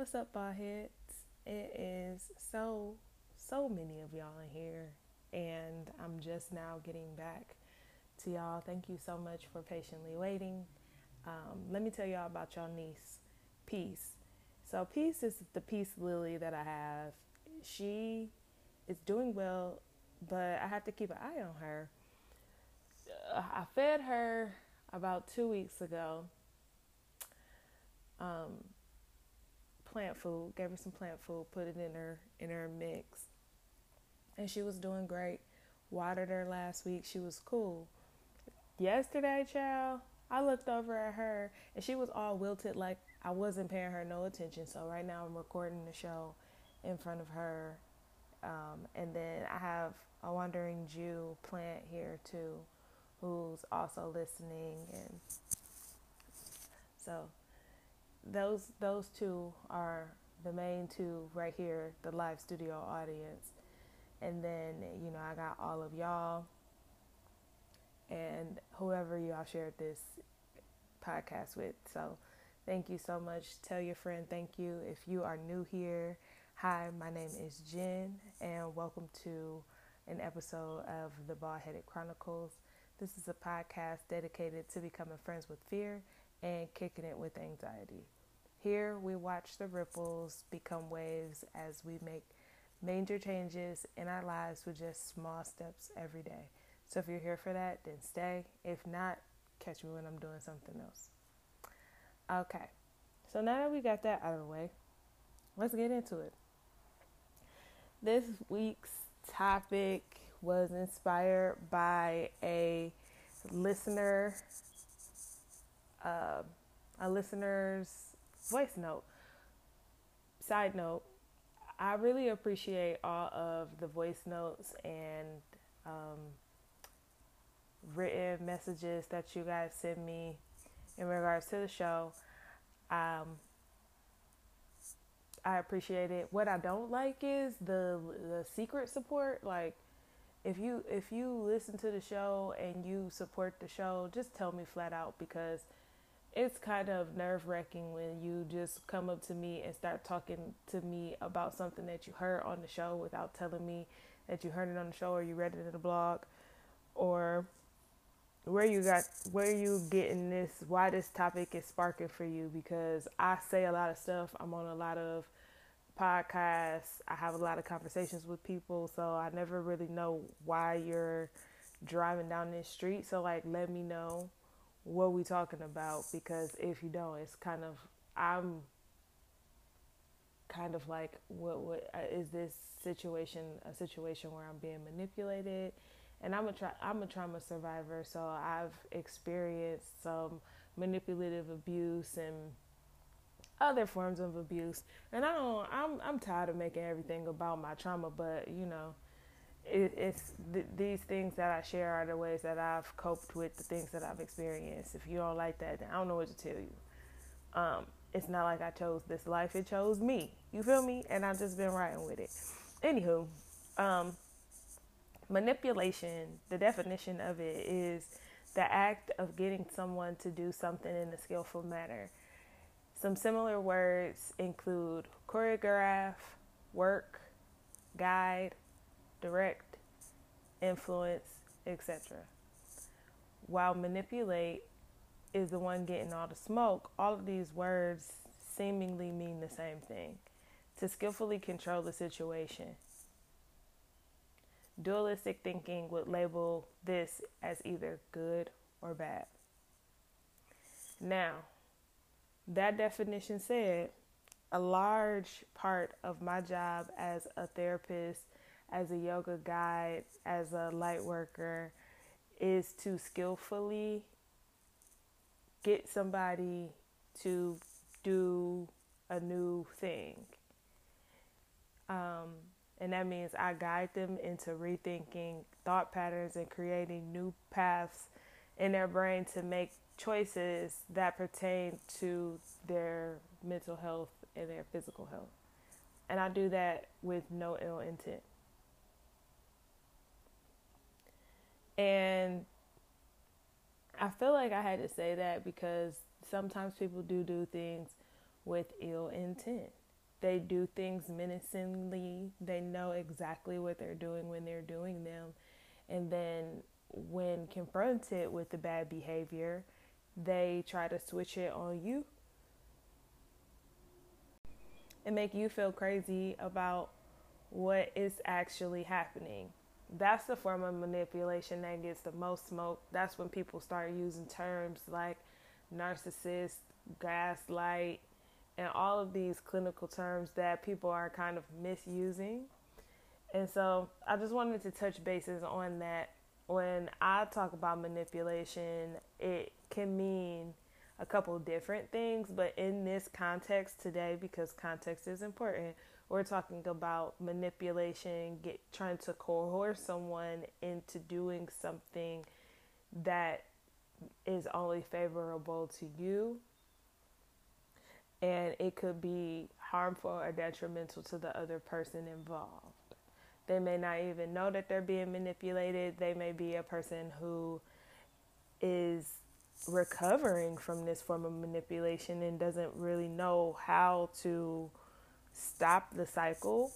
What's up, ball heads? It is so, so many of y'all in here, and I'm just now getting back to y'all. Thank you so much for patiently waiting. Um, let me tell y'all about y'all niece, Peace. So, Peace is the peace lily that I have. She is doing well, but I have to keep an eye on her. Uh, I fed her about two weeks ago. Um, plant food, gave her some plant food, put it in her in her mix. And she was doing great. Watered her last week. She was cool. Yesterday, child, I looked over at her and she was all wilted like I wasn't paying her no attention. So right now I'm recording the show in front of her. Um, and then I have a wandering Jew plant here too, who's also listening and so those those two are the main two right here, the live studio audience. And then, you know, I got all of y'all and whoever y'all shared this podcast with. So thank you so much. Tell your friend thank you. If you are new here, hi, my name is Jen, and welcome to an episode of the Bald Headed Chronicles. This is a podcast dedicated to becoming friends with fear and kicking it with anxiety. Here we watch the ripples become waves as we make major changes in our lives with just small steps every day. So if you're here for that, then stay. If not, catch me when I'm doing something else. Okay, so now that we got that out of the way, let's get into it. This week's topic was inspired by a listener, uh, a listener's voice note. Side note, I really appreciate all of the voice notes and um, written messages that you guys send me in regards to the show. Um, I appreciate it. What I don't like is the the secret support. Like, if you if you listen to the show and you support the show, just tell me flat out because it's kind of nerve wracking when you just come up to me and start talking to me about something that you heard on the show without telling me that you heard it on the show or you read it in a blog or where you got where you getting this why this topic is sparking for you because I say a lot of stuff. I'm on a lot of podcasts. I have a lot of conversations with people, so I never really know why you're driving down this street. So like let me know what we talking about because if you don't it's kind of i'm kind of like what what uh, is this situation a situation where i'm being manipulated? And i'm a tra- i'm a trauma survivor so i've experienced some manipulative abuse and other forms of abuse. And i don't i'm i'm tired of making everything about my trauma but you know it, it's th- these things that I share are the ways that I've coped with the things that I've experienced. If you don't like that, I don't know what to tell you. Um, it's not like I chose this life; it chose me. You feel me? And I've just been riding with it. Anywho, um, manipulation. The definition of it is the act of getting someone to do something in a skillful manner. Some similar words include choreograph, work, guide, direct, influence, etc. While manipulate is the one getting all the smoke, all of these words seemingly mean the same thing to skillfully control the situation. Dualistic thinking would label this as either good or bad. Now, that definition said, a large part of my job as a therapist as a yoga guide, as a light worker, is to skillfully get somebody to do a new thing. Um, and that means I guide them into rethinking thought patterns and creating new paths in their brain to make choices that pertain to their mental health and their physical health. And I do that with no ill intent. And I feel like I had to say that because sometimes people do do things with ill intent. they do things menacingly. They know exactly what they're doing when they're doing them. And then when confronted with the bad behavior, they try to switch it on you and make you feel crazy about what is actually happening. That's the form of manipulation that gets the most smoke. That's when people start using terms like narcissist, gaslight, and all of these clinical terms that people are kind of misusing. And so I just wanted to touch bases on that. When I talk about manipulation, it can mean a couple different things, but in this context today, because context is important, we're talking about manipulation, get trying to coerce someone into doing something that is only favorable to you and it could be harmful or detrimental to the other person involved. They may not even know that they're being manipulated. They may be a person who is recovering from this form of manipulation and doesn't really know how to stop the cycle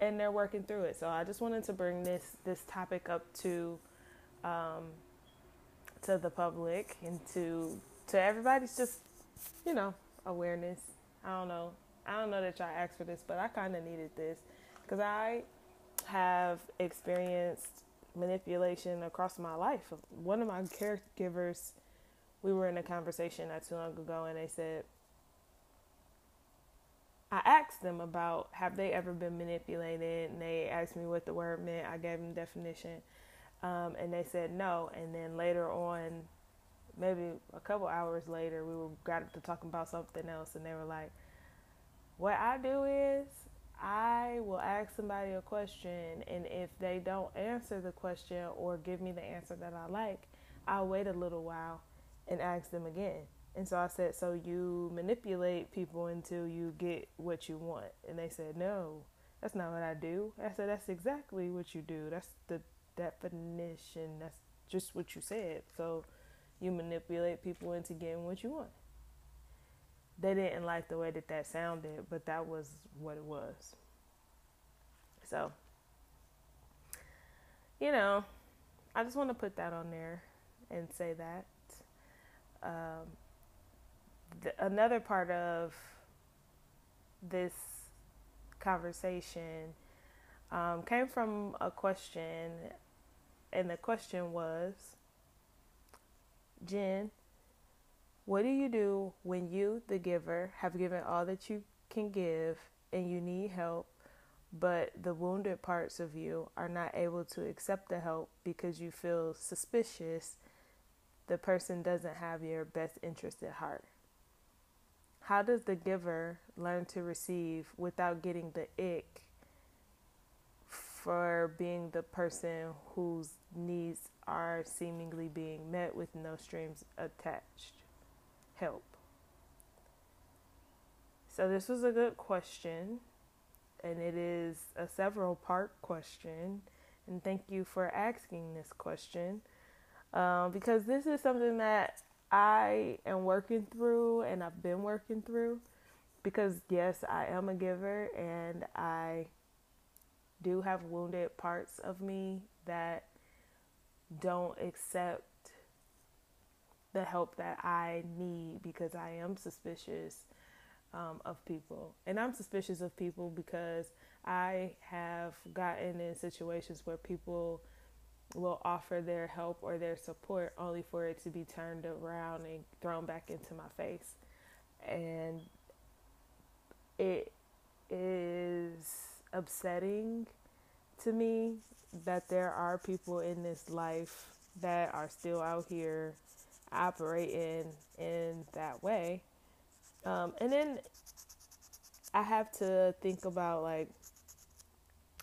and they're working through it. So I just wanted to bring this this topic up to um, to the public and to to everybody's just you know awareness. I don't know. I don't know that y'all asked for this, but I kind of needed this because I have experienced manipulation across my life. One of my caregivers, we were in a conversation not too long ago, and they said, I asked them about have they ever been manipulated, and they asked me what the word meant. I gave them definition, um, and they said no. And then later on, maybe a couple hours later, we were got to talking about something else, and they were like, "What I do is I will ask somebody a question, and if they don't answer the question or give me the answer that I like, I'll wait a little while and ask them again." And so I said, "So you manipulate people until you get what you want?" And they said, "No, that's not what I do." I said, "That's exactly what you do. That's the definition. That's just what you said." So you manipulate people into getting what you want. They didn't like the way that that sounded, but that was what it was. So, you know, I just want to put that on there and say that. Um, the, another part of this conversation um, came from a question, and the question was Jen, what do you do when you, the giver, have given all that you can give and you need help, but the wounded parts of you are not able to accept the help because you feel suspicious the person doesn't have your best interest at heart? How does the giver learn to receive without getting the ick for being the person whose needs are seemingly being met with no strings attached. Help. So, this was a good question, and it is a several part question. And thank you for asking this question um, because this is something that I am working through and I've been working through. Because, yes, I am a giver and I do have wounded parts of me that don't accept the help that I need because I am suspicious um, of people. And I'm suspicious of people because I have gotten in situations where people will offer their help or their support only for it to be turned around and thrown back into my face. And it is upsetting to me that there are people in this life that are still out here operating in that way. Um, and then I have to think about like,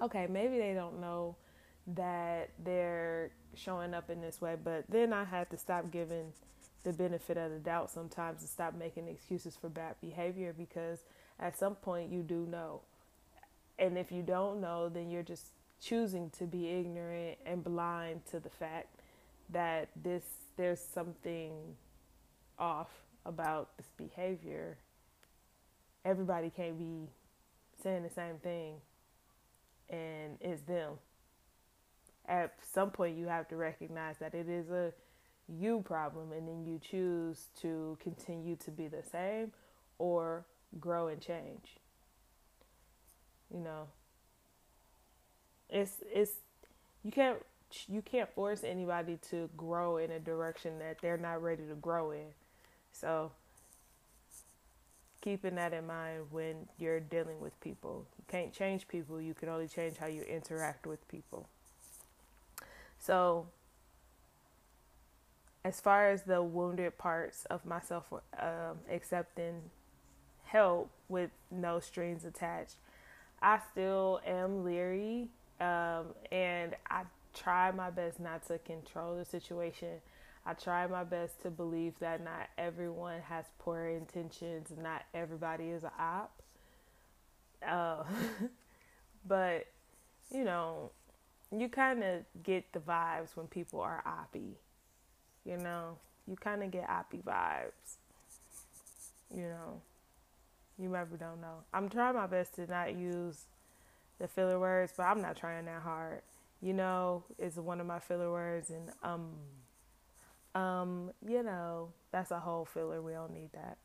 okay, maybe they don't know that they're showing up in this way, but then I have to stop giving the benefit of the doubt sometimes and stop making excuses for bad behavior because at some point you do know. And if you don't know, then you're just choosing to be ignorant and blind to the fact that this there's something off about this behavior everybody can't be saying the same thing and it's them. At some point, you have to recognize that it is a you problem, and then you choose to continue to be the same or grow and change. You know, it's it's you can't you can't force anybody to grow in a direction that they're not ready to grow in. So keeping that in mind when you're dealing with people. You can't change people, you can only change how you interact with people. So, as far as the wounded parts of myself, um, accepting help with no strings attached, I still am leery um, and I try my best not to control the situation I try my best to believe that not everyone has poor intentions, not everybody is an op. Uh, but, you know, you kind of get the vibes when people are oppy. You know, you kind of get oppy vibes. You know, you never don't know. I'm trying my best to not use the filler words, but I'm not trying that hard. You know, is one of my filler words, and um um, you know, that's a whole filler. We don't need that.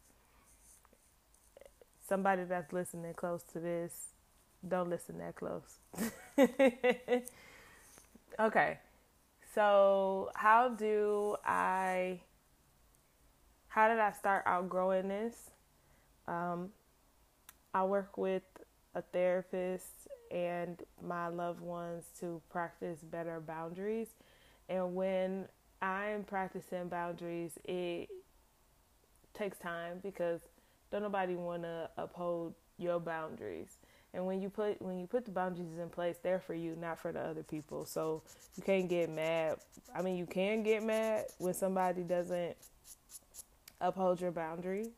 Somebody that's listening close to this, don't listen that close. okay. So, how do I how did I start outgrowing this? Um, I work with a therapist and my loved ones to practice better boundaries. And when I'm practicing boundaries, it takes time because don't nobody want to uphold your boundaries. And when you put when you put the boundaries in place, they're for you, not for the other people. So you can't get mad. I mean, you can get mad when somebody doesn't uphold your boundary,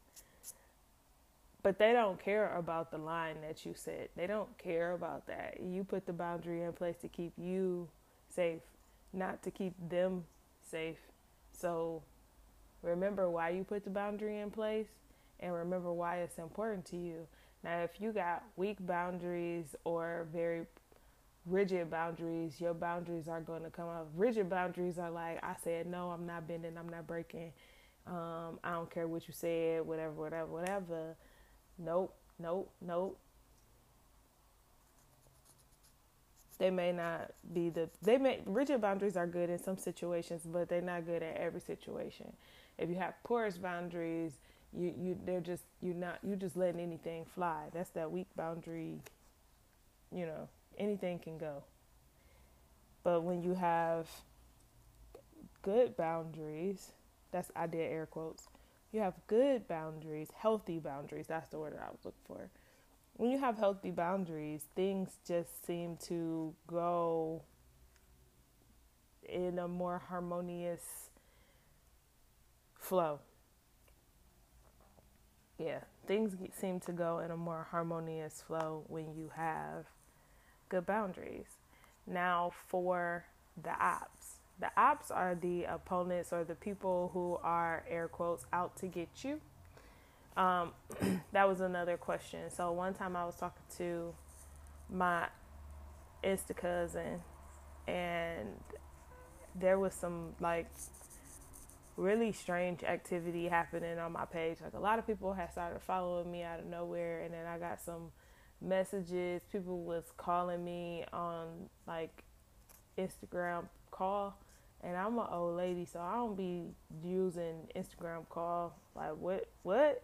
but they don't care about the line that you set. They don't care about that. You put the boundary in place to keep you safe, not to keep them safe. So remember why you put the boundary in place and remember why it's important to you. Now, if you got weak boundaries or very rigid boundaries, your boundaries are going to come up. Rigid boundaries are like, I said, no, I'm not bending, I'm not breaking. Um, I don't care what you said, whatever, whatever, whatever. Nope, nope, nope. they may not be the they may rigid boundaries are good in some situations but they're not good at every situation if you have porous boundaries you you they're just you're not you're just letting anything fly. That's that weak boundary you know anything can go. But when you have good boundaries that's i did air quotes you have good boundaries healthy boundaries that's the word i was looking for. When you have healthy boundaries, things just seem to go in a more harmonious flow. Yeah, things seem to go in a more harmonious flow when you have good boundaries. Now, for the ops, the ops are the opponents or the people who are air quotes out to get you um, that was another question. So one time I was talking to my insta cousin, and there was some like really strange activity happening on my page. Like a lot of people had started following me out of nowhere, and then I got some messages. People was calling me on like Instagram call, and I'm an old lady, so I don't be using Instagram call. Like what? What?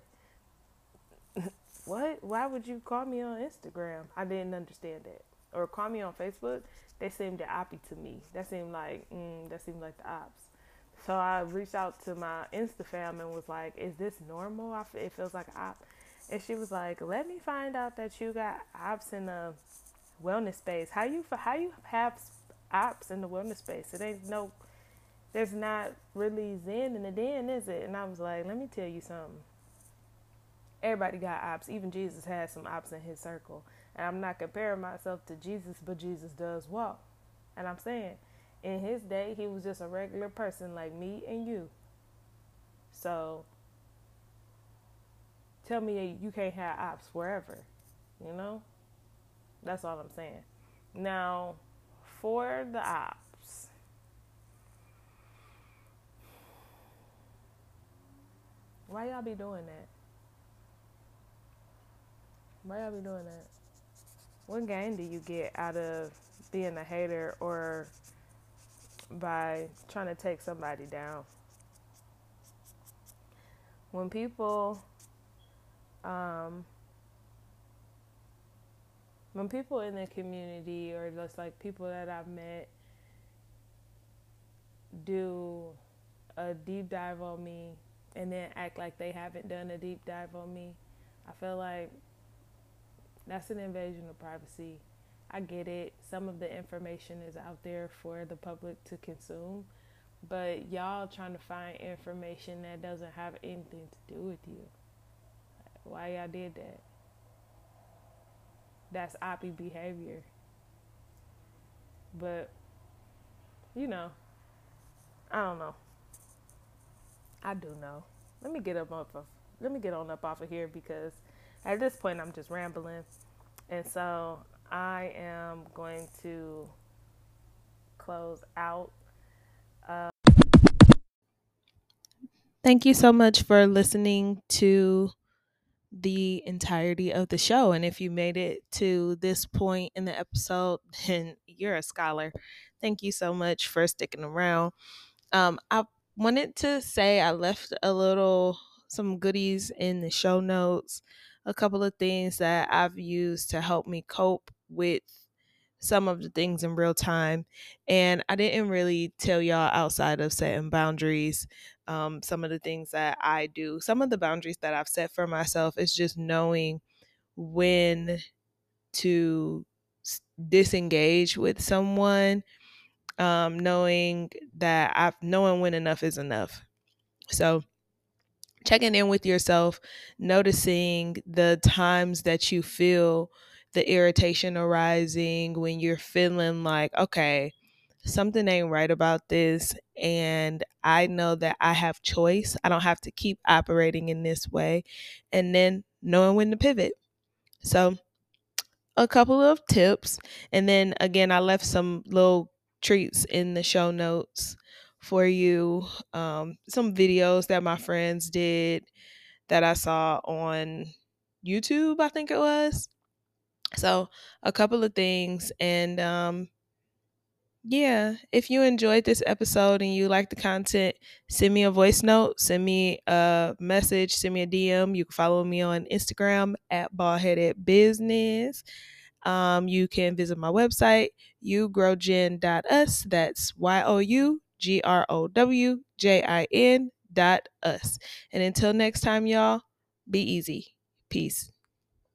what? Why would you call me on Instagram? I didn't understand that. Or call me on Facebook. They seemed the oppy to me. That seemed like, mm, that seemed like the ops. So I reached out to my Insta fam and was like, "Is this normal? I it feels like op." And she was like, "Let me find out that you got ops in the wellness space. How you how you have ops in the wellness space? It ain't no, there's not really zen in the den, is it?" And I was like, "Let me tell you something everybody got ops. Even Jesus had some ops in his circle. And I'm not comparing myself to Jesus, but Jesus does walk. And I'm saying, in his day, he was just a regular person like me and you. So, tell me you can't have ops wherever, you know? That's all I'm saying. Now, for the ops, why y'all be doing that? Why y'all be doing that? What gain do you get out of being a hater or by trying to take somebody down? When people, um, when people in the community or just like people that I've met do a deep dive on me and then act like they haven't done a deep dive on me, I feel like that's an invasion of privacy. I get it. Some of the information is out there for the public to consume, but y'all trying to find information that doesn't have anything to do with you. Why y'all did that? that's oppie behavior. But you know, I don't know. I do know. Let me get up off of let me get on up off of here because at this point I'm just rambling. And so I am going to close out. Uh, Thank you so much for listening to the entirety of the show. And if you made it to this point in the episode, then you're a scholar. Thank you so much for sticking around. Um, I wanted to say I left a little, some goodies in the show notes, a couple of things that I've used to help me cope with some of the things in real time. And I didn't really tell y'all outside of setting boundaries um, some of the things that I do. Some of the boundaries that I've set for myself is just knowing when to disengage with someone, um, knowing that I've knowing when enough is enough. So, checking in with yourself, noticing the times that you feel the irritation arising, when you're feeling like, okay, something ain't right about this and I know that I have choice. I don't have to keep operating in this way and then knowing when to pivot. So a couple of tips and then again I left some little treats in the show notes for you um, some videos that my friends did that I saw on YouTube I think it was so a couple of things and um, yeah, if you enjoyed this episode and you like the content, send me a voice note, send me a message, send me a DM. You can follow me on Instagram at baldheaded business. Um, you can visit my website, yougrowjin.us. That's Y O U G R O W J I N dot us. And until next time, y'all, be easy. Peace.